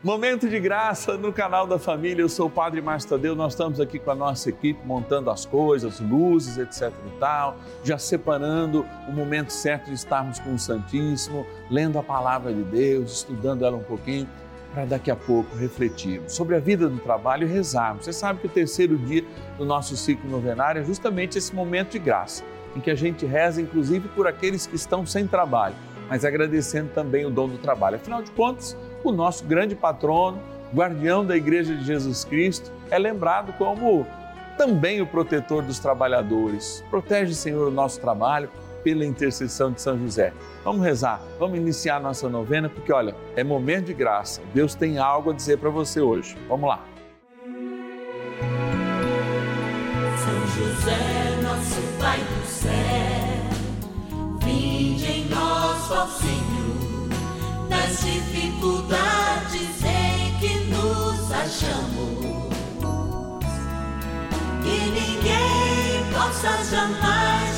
Momento de graça no canal da família. Eu sou o Padre Márcio Tadeu. Nós estamos aqui com a nossa equipe montando as coisas, luzes, etc e tal, já separando o momento certo de estarmos com o Santíssimo, lendo a palavra de Deus, estudando ela um pouquinho, para daqui a pouco refletirmos sobre a vida do trabalho e rezarmos. Você sabe que o terceiro dia do nosso ciclo novenário é justamente esse momento de graça, em que a gente reza, inclusive, por aqueles que estão sem trabalho, mas agradecendo também o dom do trabalho. Afinal de contas, o nosso grande patrono, guardião da Igreja de Jesus Cristo, é lembrado como também o protetor dos trabalhadores. Protege, Senhor, o nosso trabalho pela intercessão de São José. Vamos rezar, vamos iniciar nossa novena, porque olha, é momento de graça. Deus tem algo a dizer para você hoje. Vamos lá. São José, nosso Pai do céu, vinde em nós, ó Senhor dificuldades em que nos achamos. Que ninguém possa jamais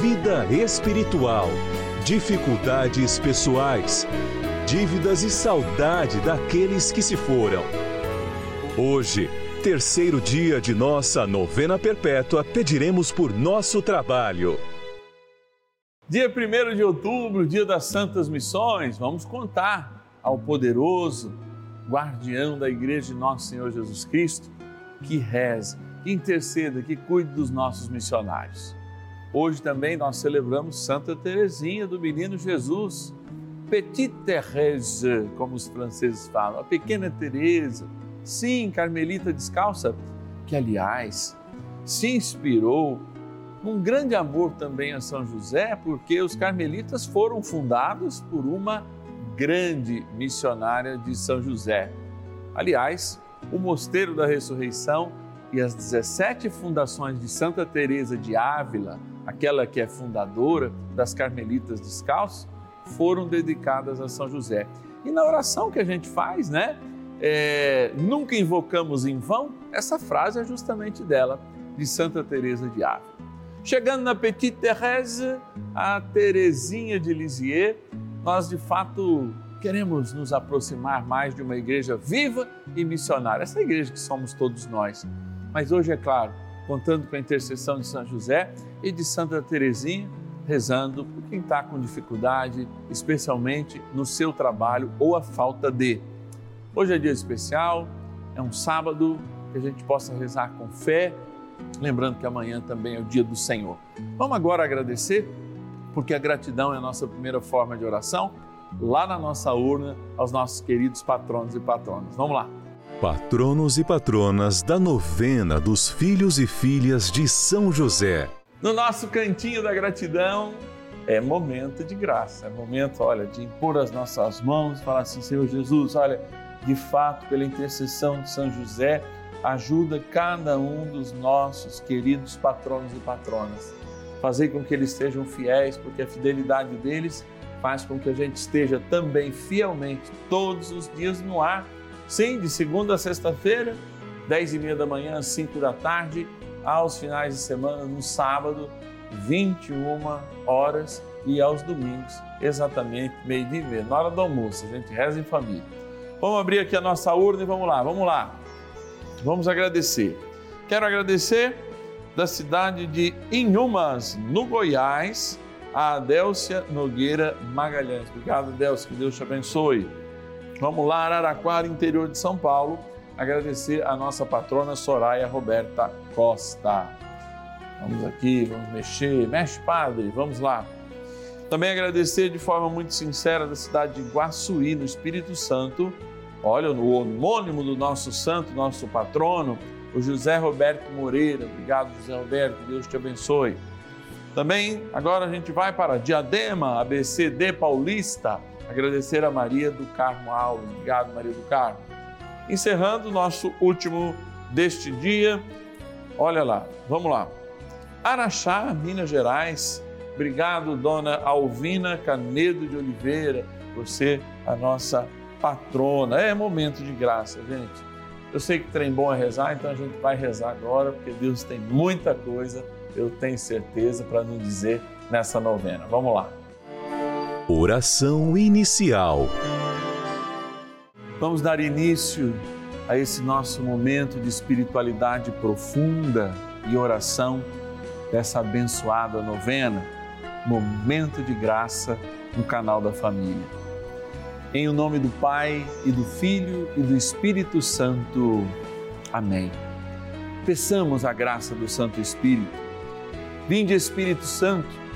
vida espiritual, dificuldades pessoais, dívidas e saudade daqueles que se foram. Hoje, terceiro dia de nossa novena perpétua, pediremos por nosso trabalho. Dia 1 de outubro, dia das Santas Missões, vamos contar ao poderoso guardião da Igreja de Nosso Senhor Jesus Cristo que reze, que interceda, que cuide dos nossos missionários. Hoje também nós celebramos Santa Teresinha do Menino Jesus, Petite Thérèse, como os franceses falam, a pequena Teresa, sim, Carmelita descalça, que aliás se inspirou um grande amor também a São José, porque os carmelitas foram fundados por uma grande missionária de São José. Aliás, o Mosteiro da Ressurreição e as 17 fundações de Santa Teresa de Ávila, aquela que é fundadora das Carmelitas Descalços, foram dedicadas a São José. E na oração que a gente faz, né? É, nunca invocamos em vão, essa frase é justamente dela, de Santa Teresa de Ávila. Chegando na Petite Thérèse, a Teresinha de Lisieux, nós de fato queremos nos aproximar mais de uma igreja viva e missionária, essa igreja que somos todos nós. Mas hoje, é claro, contando com a intercessão de São José e de Santa Teresinha, rezando por quem está com dificuldade, especialmente no seu trabalho ou a falta de. Hoje é dia especial, é um sábado que a gente possa rezar com fé Lembrando que amanhã também é o dia do Senhor. Vamos agora agradecer, porque a gratidão é a nossa primeira forma de oração, lá na nossa urna, aos nossos queridos patronos e patronas. Vamos lá. Patronos e patronas da novena dos filhos e filhas de São José. No nosso cantinho da gratidão, é momento de graça, é momento, olha, de impor as nossas mãos, falar assim, Senhor Jesus, olha, de fato, pela intercessão de São José, ajuda cada um dos nossos queridos patronos e patronas. Fazer com que eles sejam fiéis, porque a fidelidade deles faz com que a gente esteja também fielmente todos os dias no ar. Sim, de segunda a sexta-feira, dez e meia da manhã, cinco da tarde, aos finais de semana, no sábado, 21 horas e aos domingos, exatamente meio-dia e meia, na hora do almoço. A gente reza em família. Vamos abrir aqui a nossa urna e vamos lá, vamos lá. Vamos agradecer. Quero agradecer da cidade de Inhumas, no Goiás, a Adélcia Nogueira Magalhães. Obrigado, Adélcia, que Deus te abençoe. Vamos lá, Araraquara, interior de São Paulo, agradecer a nossa patrona Soraya Roberta Costa. Vamos aqui, vamos mexer, mexe padre, vamos lá. Também agradecer de forma muito sincera da cidade de Guaçuí, no Espírito Santo. Olha, o homônimo do nosso santo, nosso patrono, o José Roberto Moreira. Obrigado, José Roberto, Deus te abençoe. Também agora a gente vai para Diadema, ABCD Paulista, agradecer a Maria do Carmo Alves. Obrigado, Maria do Carmo. Encerrando o nosso último deste dia, olha lá, vamos lá. Araxá, Minas Gerais. Obrigado, dona Alvina Canedo de Oliveira, por ser a nossa patrona. É momento de graça, gente. Eu sei que trem bom é rezar, então a gente vai rezar agora, porque Deus tem muita coisa, eu tenho certeza, para nos dizer nessa novena. Vamos lá. Oração inicial. Vamos dar início a esse nosso momento de espiritualidade profunda e oração dessa abençoada novena, Momento de Graça no canal da Família. Em o nome do Pai e do Filho e do Espírito Santo. Amém. Peçamos a graça do Santo Espírito. Vinde, Espírito Santo,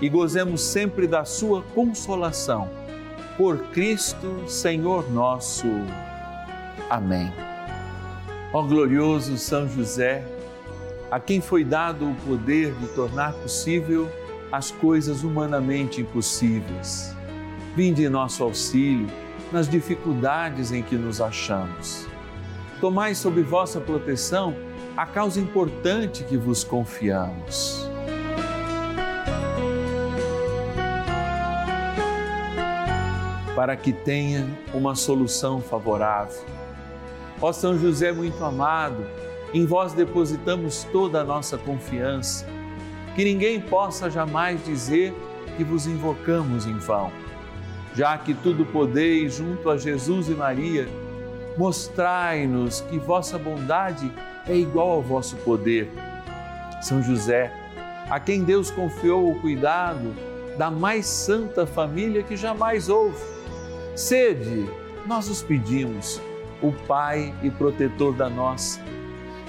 e gozemos sempre da sua consolação. Por Cristo, Senhor nosso. Amém. Ó glorioso São José, a quem foi dado o poder de tornar possível as coisas humanamente impossíveis. Vinde em nosso auxílio nas dificuldades em que nos achamos. Tomai sob vossa proteção a causa importante que vos confiamos. Para que tenha uma solução favorável. Ó São José muito amado, em vós depositamos toda a nossa confiança que ninguém possa jamais dizer que vos invocamos em vão. Já que tudo podeis junto a Jesus e Maria, mostrai-nos que vossa bondade é igual ao vosso poder. São José, a quem Deus confiou o cuidado da mais santa família que jamais houve. Sede, nós os pedimos, o Pai e protetor da nossa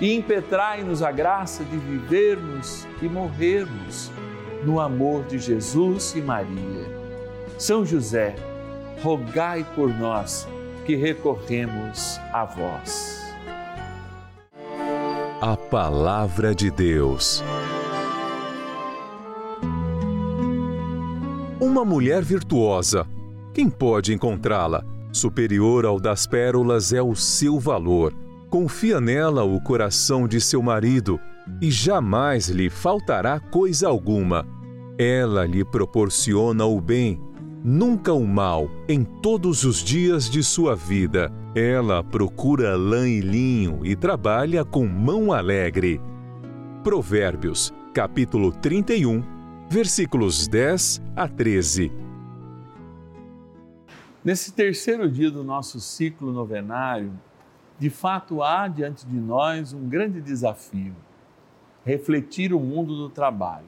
e impetrai-nos a graça de vivermos e morrermos no amor de Jesus e Maria. São José, rogai por nós que recorremos a vós. A Palavra de Deus. Uma mulher virtuosa, quem pode encontrá-la? Superior ao das pérolas é o seu valor confia nela o coração de seu marido e jamais lhe faltará coisa alguma. Ela lhe proporciona o bem, nunca o mal, em todos os dias de sua vida. Ela procura lã e linho e trabalha com mão alegre. Provérbios, capítulo 31, versículos 10 a 13. Nesse terceiro dia do nosso ciclo novenário, de fato há diante de nós um grande desafio: refletir o mundo do trabalho.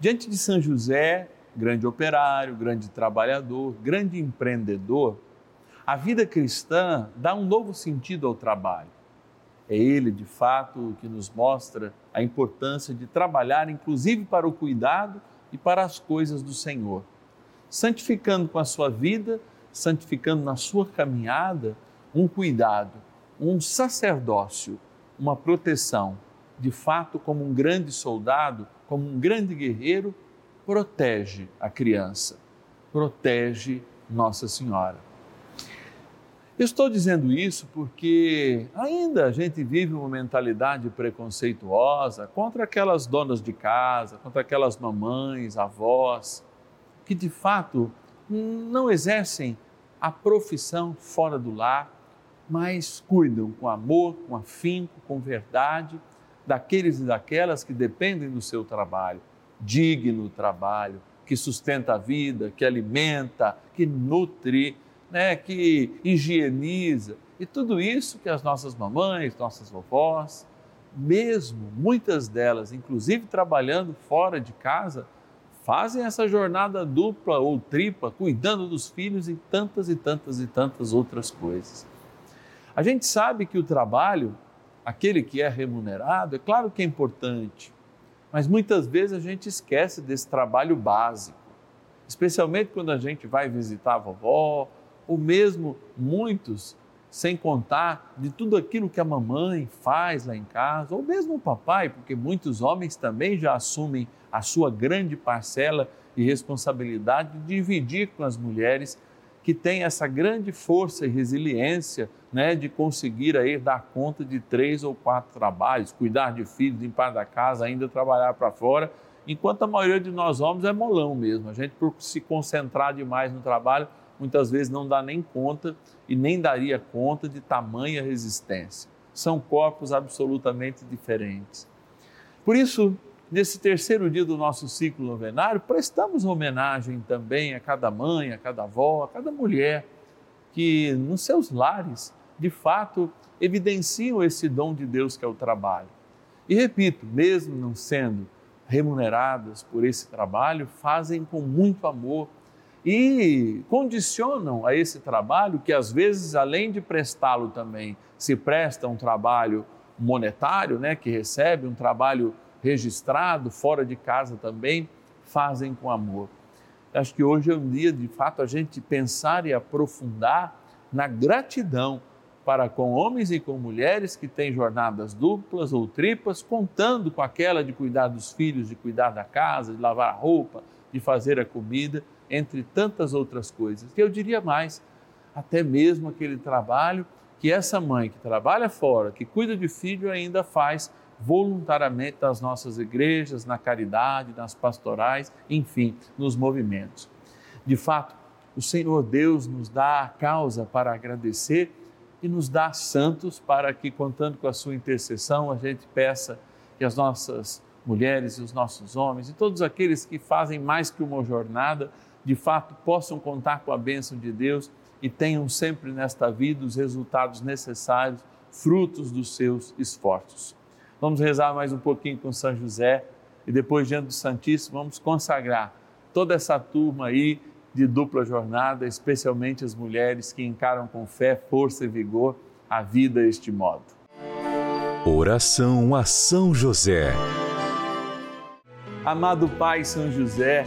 Diante de São José, grande operário, grande trabalhador, grande empreendedor, a vida cristã dá um novo sentido ao trabalho. É ele, de fato, que nos mostra a importância de trabalhar, inclusive para o cuidado e para as coisas do Senhor, santificando com a sua vida, santificando na sua caminhada um cuidado, um sacerdócio, uma proteção, de fato, como um grande soldado, como um grande guerreiro, protege a criança, protege Nossa Senhora. Eu estou dizendo isso porque ainda a gente vive uma mentalidade preconceituosa contra aquelas donas de casa, contra aquelas mamães, avós, que de fato não exercem a profissão fora do lar, mas cuidam com amor, com afinco, com verdade daqueles e daquelas que dependem do seu trabalho, digno trabalho, que sustenta a vida, que alimenta, que nutre, né, que higieniza. E tudo isso que as nossas mamães, nossas vovós, mesmo muitas delas, inclusive trabalhando fora de casa, fazem essa jornada dupla ou tripla, cuidando dos filhos e tantas e tantas e tantas outras coisas. A gente sabe que o trabalho, aquele que é remunerado, é claro que é importante, mas muitas vezes a gente esquece desse trabalho básico, especialmente quando a gente vai visitar a vovó, ou mesmo muitos sem contar de tudo aquilo que a mamãe faz lá em casa, ou mesmo o papai, porque muitos homens também já assumem a sua grande parcela e responsabilidade de dividir com as mulheres que têm essa grande força e resiliência né, de conseguir aí dar conta de três ou quatro trabalhos, cuidar de filhos, limpar da casa, ainda trabalhar para fora, enquanto a maioria de nós homens é molão mesmo. A gente, por se concentrar demais no trabalho, muitas vezes não dá nem conta e nem daria conta de tamanha resistência. São corpos absolutamente diferentes. Por isso, nesse terceiro dia do nosso ciclo novenário, prestamos homenagem também a cada mãe, a cada avó, a cada mulher que nos seus lares, de fato, evidenciam esse dom de Deus que é o trabalho. E repito, mesmo não sendo remuneradas por esse trabalho, fazem com muito amor e condicionam a esse trabalho, que às vezes, além de prestá-lo também, se presta um trabalho monetário, né, que recebe um trabalho registrado fora de casa também, fazem com amor. Acho que hoje é um dia de fato a gente pensar e aprofundar na gratidão para com homens e com mulheres que têm jornadas duplas ou triplas, contando com aquela de cuidar dos filhos, de cuidar da casa, de lavar a roupa, de fazer a comida entre tantas outras coisas. Que eu diria mais, até mesmo aquele trabalho que essa mãe que trabalha fora, que cuida de filho, ainda faz voluntariamente nas nossas igrejas, na caridade, nas pastorais, enfim, nos movimentos. De fato, o Senhor Deus nos dá a causa para agradecer e nos dá santos para que, contando com a sua intercessão, a gente peça que as nossas mulheres e os nossos homens e todos aqueles que fazem mais que uma jornada de fato possam contar com a bênção de Deus e tenham sempre nesta vida os resultados necessários, frutos dos seus esforços. Vamos rezar mais um pouquinho com São José e depois, diante do Santíssimo, vamos consagrar toda essa turma aí de dupla jornada, especialmente as mulheres que encaram com fé, força e vigor a vida deste modo. Oração a São José. Amado Pai São José,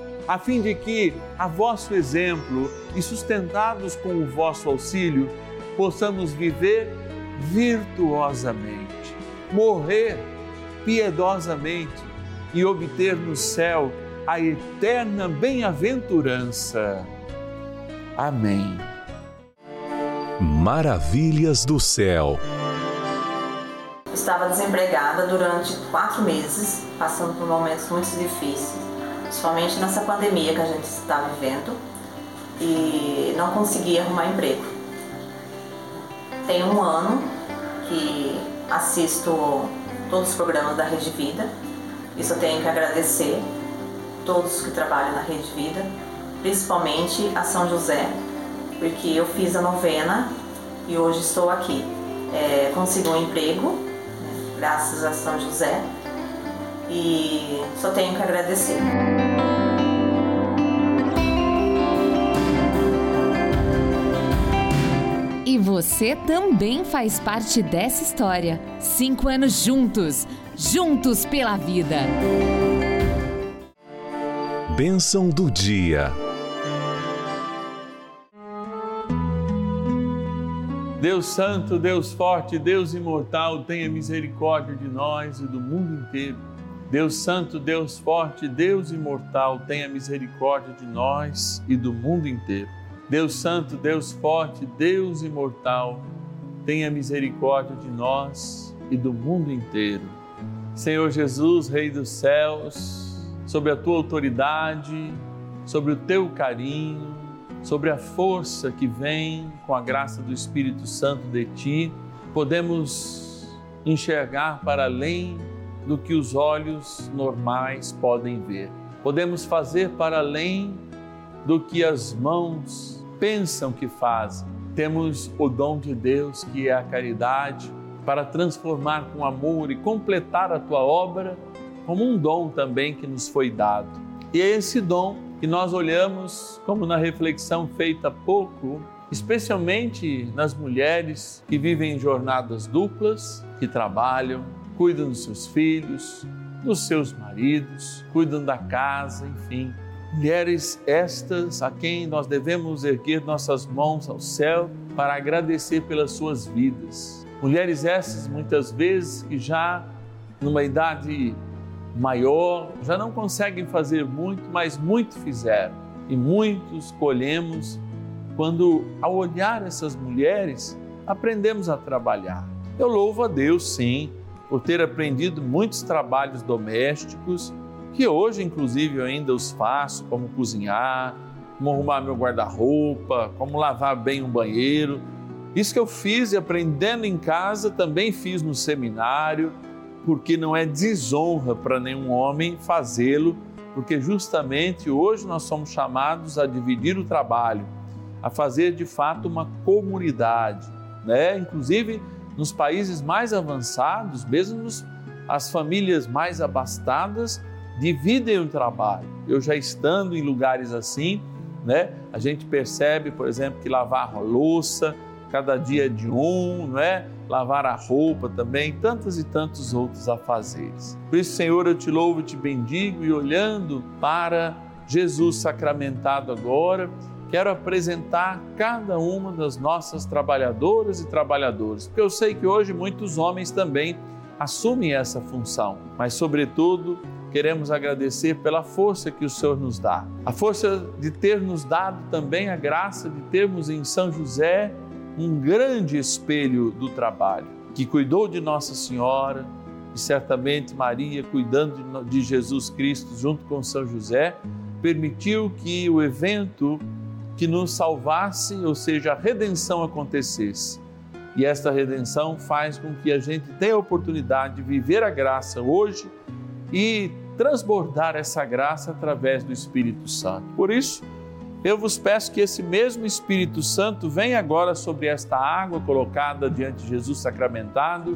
a fim de que, a vosso exemplo e sustentados com o vosso auxílio, possamos viver virtuosamente, morrer piedosamente e obter no céu a eterna bem-aventurança. Amém. Maravilhas do céu. Estava desempregada durante quatro meses, passando por momentos muito difíceis, principalmente nessa pandemia que a gente está vivendo, e não conseguia arrumar emprego. Tem um ano que assisto todos os programas da Rede Vida, isso eu tenho que agradecer todos que trabalham na Rede Vida, principalmente a São José, porque eu fiz a novena e hoje estou aqui. É, consegui um emprego, graças a São José, e só tenho que agradecer. E você também faz parte dessa história. Cinco anos juntos, juntos pela vida. Bênção do dia. Deus Santo, Deus Forte, Deus Imortal, tenha misericórdia de nós e do mundo inteiro. Deus Santo, Deus Forte, Deus Imortal, tenha misericórdia de nós e do mundo inteiro. Deus Santo, Deus Forte, Deus Imortal, tenha misericórdia de nós e do mundo inteiro. Senhor Jesus, Rei dos céus, sobre a tua autoridade, sobre o teu carinho, sobre a força que vem com a graça do Espírito Santo de ti, podemos enxergar para além do que os olhos normais podem ver. Podemos fazer para além do que as mãos pensam que fazem. Temos o dom de Deus, que é a caridade, para transformar com amor e completar a tua obra como um dom também que nos foi dado. E é esse dom que nós olhamos, como na reflexão feita há pouco, especialmente nas mulheres que vivem jornadas duplas, que trabalham, cuidam dos seus filhos, dos seus maridos, cuidam da casa, enfim. Mulheres estas a quem nós devemos erguer nossas mãos ao céu para agradecer pelas suas vidas. Mulheres essas muitas vezes que já numa idade maior, já não conseguem fazer muito, mas muito fizeram. E muitos colhemos quando, ao olhar essas mulheres, aprendemos a trabalhar. Eu louvo a Deus, sim, por ter aprendido muitos trabalhos domésticos, que hoje, inclusive, eu ainda os faço, como cozinhar, como arrumar meu guarda-roupa, como lavar bem um banheiro. Isso que eu fiz e aprendendo em casa, também fiz no seminário porque não é desonra para nenhum homem fazê-lo, porque justamente hoje nós somos chamados a dividir o trabalho, a fazer de fato uma comunidade, né? Inclusive nos países mais avançados, mesmo as famílias mais abastadas dividem o trabalho. Eu já estando em lugares assim, né? A gente percebe, por exemplo, que lavar louça cada dia de um, não é? lavar a roupa também, tantos e tantos outros afazeres. Por isso, Senhor, eu te louvo e te bendigo e olhando para Jesus sacramentado agora, quero apresentar cada uma das nossas trabalhadoras e trabalhadores, porque eu sei que hoje muitos homens também assumem essa função, mas, sobretudo, queremos agradecer pela força que o Senhor nos dá. A força de ter nos dado também a graça de termos em São José um grande espelho do trabalho, que cuidou de Nossa Senhora e certamente Maria, cuidando de Jesus Cristo junto com São José, permitiu que o evento que nos salvasse, ou seja, a redenção acontecesse. E esta redenção faz com que a gente tenha a oportunidade de viver a graça hoje e transbordar essa graça através do Espírito Santo. Por isso, eu vos peço que esse mesmo Espírito Santo venha agora sobre esta água colocada diante de Jesus sacramentado,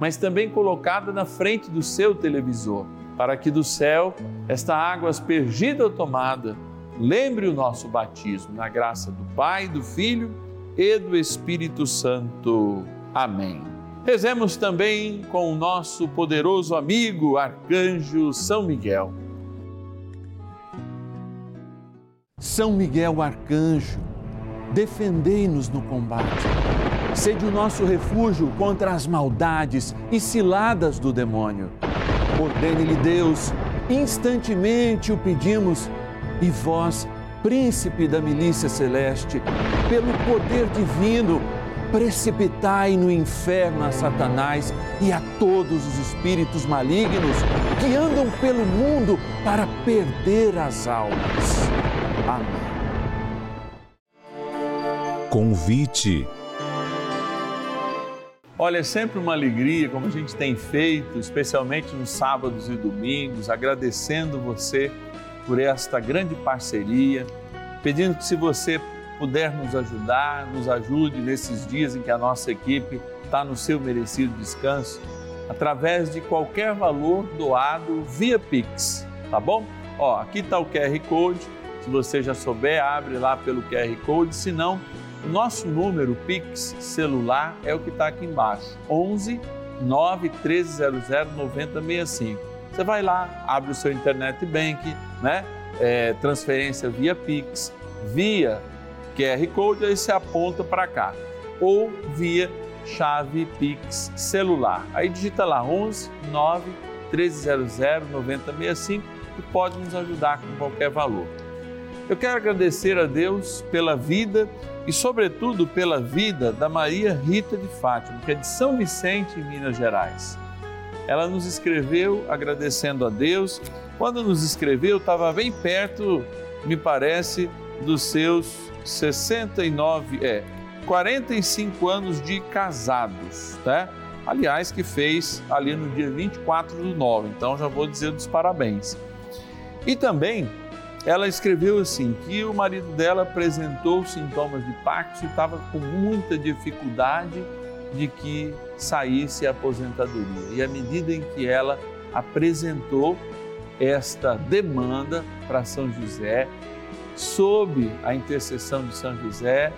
mas também colocada na frente do seu televisor, para que do céu esta água aspergida ou tomada lembre o nosso batismo na graça do Pai, do Filho e do Espírito Santo. Amém. Rezemos também com o nosso poderoso amigo arcanjo São Miguel. São Miguel Arcanjo, defendei-nos no combate. Sede o nosso refúgio contra as maldades e ciladas do demônio. Ordene-lhe Deus, instantemente o pedimos, e vós, príncipe da milícia celeste, pelo poder divino, precipitai no inferno a Satanás e a todos os espíritos malignos que andam pelo mundo para perder as almas. Amém. Convite. Olha, é sempre uma alegria, como a gente tem feito, especialmente nos sábados e domingos, agradecendo você por esta grande parceria, pedindo que se você puder nos ajudar, nos ajude nesses dias em que a nossa equipe está no seu merecido descanso, através de qualquer valor doado via Pix, tá bom? Ó, aqui está o QR Code, se você já souber, abre lá pelo QR Code, se não, o nosso número Pix celular é o que está aqui embaixo, 11 9 1300 9065. Você vai lá, abre o seu internet bank, né? É, transferência via Pix, via QR Code, aí você aponta para cá. Ou via chave Pix celular. Aí digita lá 11 9 1300 9065 e pode nos ajudar com qualquer valor. Eu quero agradecer a Deus pela vida e, sobretudo, pela vida da Maria Rita de Fátima, que é de São Vicente, em Minas Gerais. Ela nos escreveu agradecendo a Deus. Quando nos escreveu, estava bem perto, me parece, dos seus 69, é, 45 anos de casados, tá? Aliás, que fez ali no dia 24 do 9, então já vou dizer dos parabéns. E também ela escreveu assim que o marido dela apresentou sintomas de Parkinson e estava com muita dificuldade de que saísse a aposentadoria. E à medida em que ela apresentou esta demanda para São José, sob a intercessão de São José,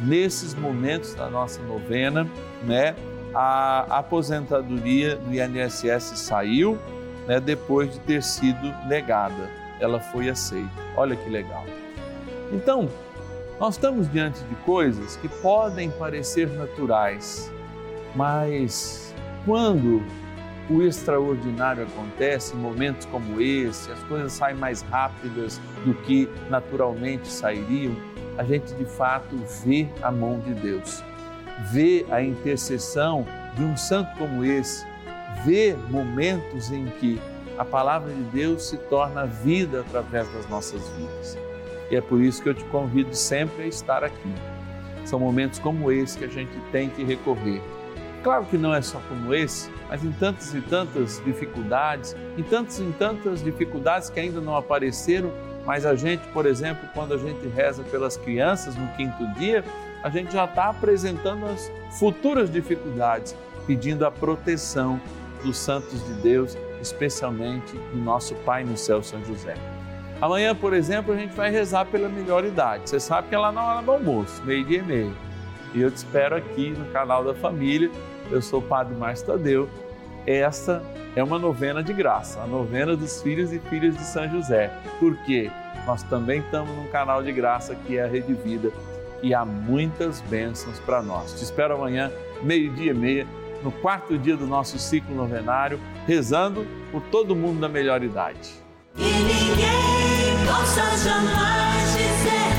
nesses momentos da nossa novena, né, a aposentadoria do INSS saiu, né, depois de ter sido negada. Ela foi aceita. Olha que legal. Então, nós estamos diante de coisas que podem parecer naturais, mas quando o extraordinário acontece em momentos como esse, as coisas saem mais rápidas do que naturalmente sairiam, a gente de fato vê a mão de Deus, vê a intercessão de um santo como esse, vê momentos em que a palavra de Deus se torna vida através das nossas vidas. E é por isso que eu te convido sempre a estar aqui. São momentos como esse que a gente tem que recorrer Claro que não é só como esse, mas em tantas e tantas dificuldades, em tantas e tantas dificuldades que ainda não apareceram, mas a gente, por exemplo, quando a gente reza pelas crianças no quinto dia, a gente já está apresentando as futuras dificuldades, pedindo a proteção dos santos de Deus, especialmente do nosso Pai no céu, São José. Amanhã, por exemplo, a gente vai rezar pela melhor idade. Você sabe que é lá na hora do almoço, meio-dia e meio. E eu te espero aqui no canal da família eu sou o Padre Márcio Tadeu. Essa é uma novena de graça, a novena dos filhos e filhas de São José. Porque nós também estamos num canal de graça que é a Rede Vida e há muitas bênçãos para nós. Te espero amanhã, meio-dia e meia, no quarto dia do nosso ciclo novenário, rezando por todo mundo da melhor idade. E ninguém possa jamais dizer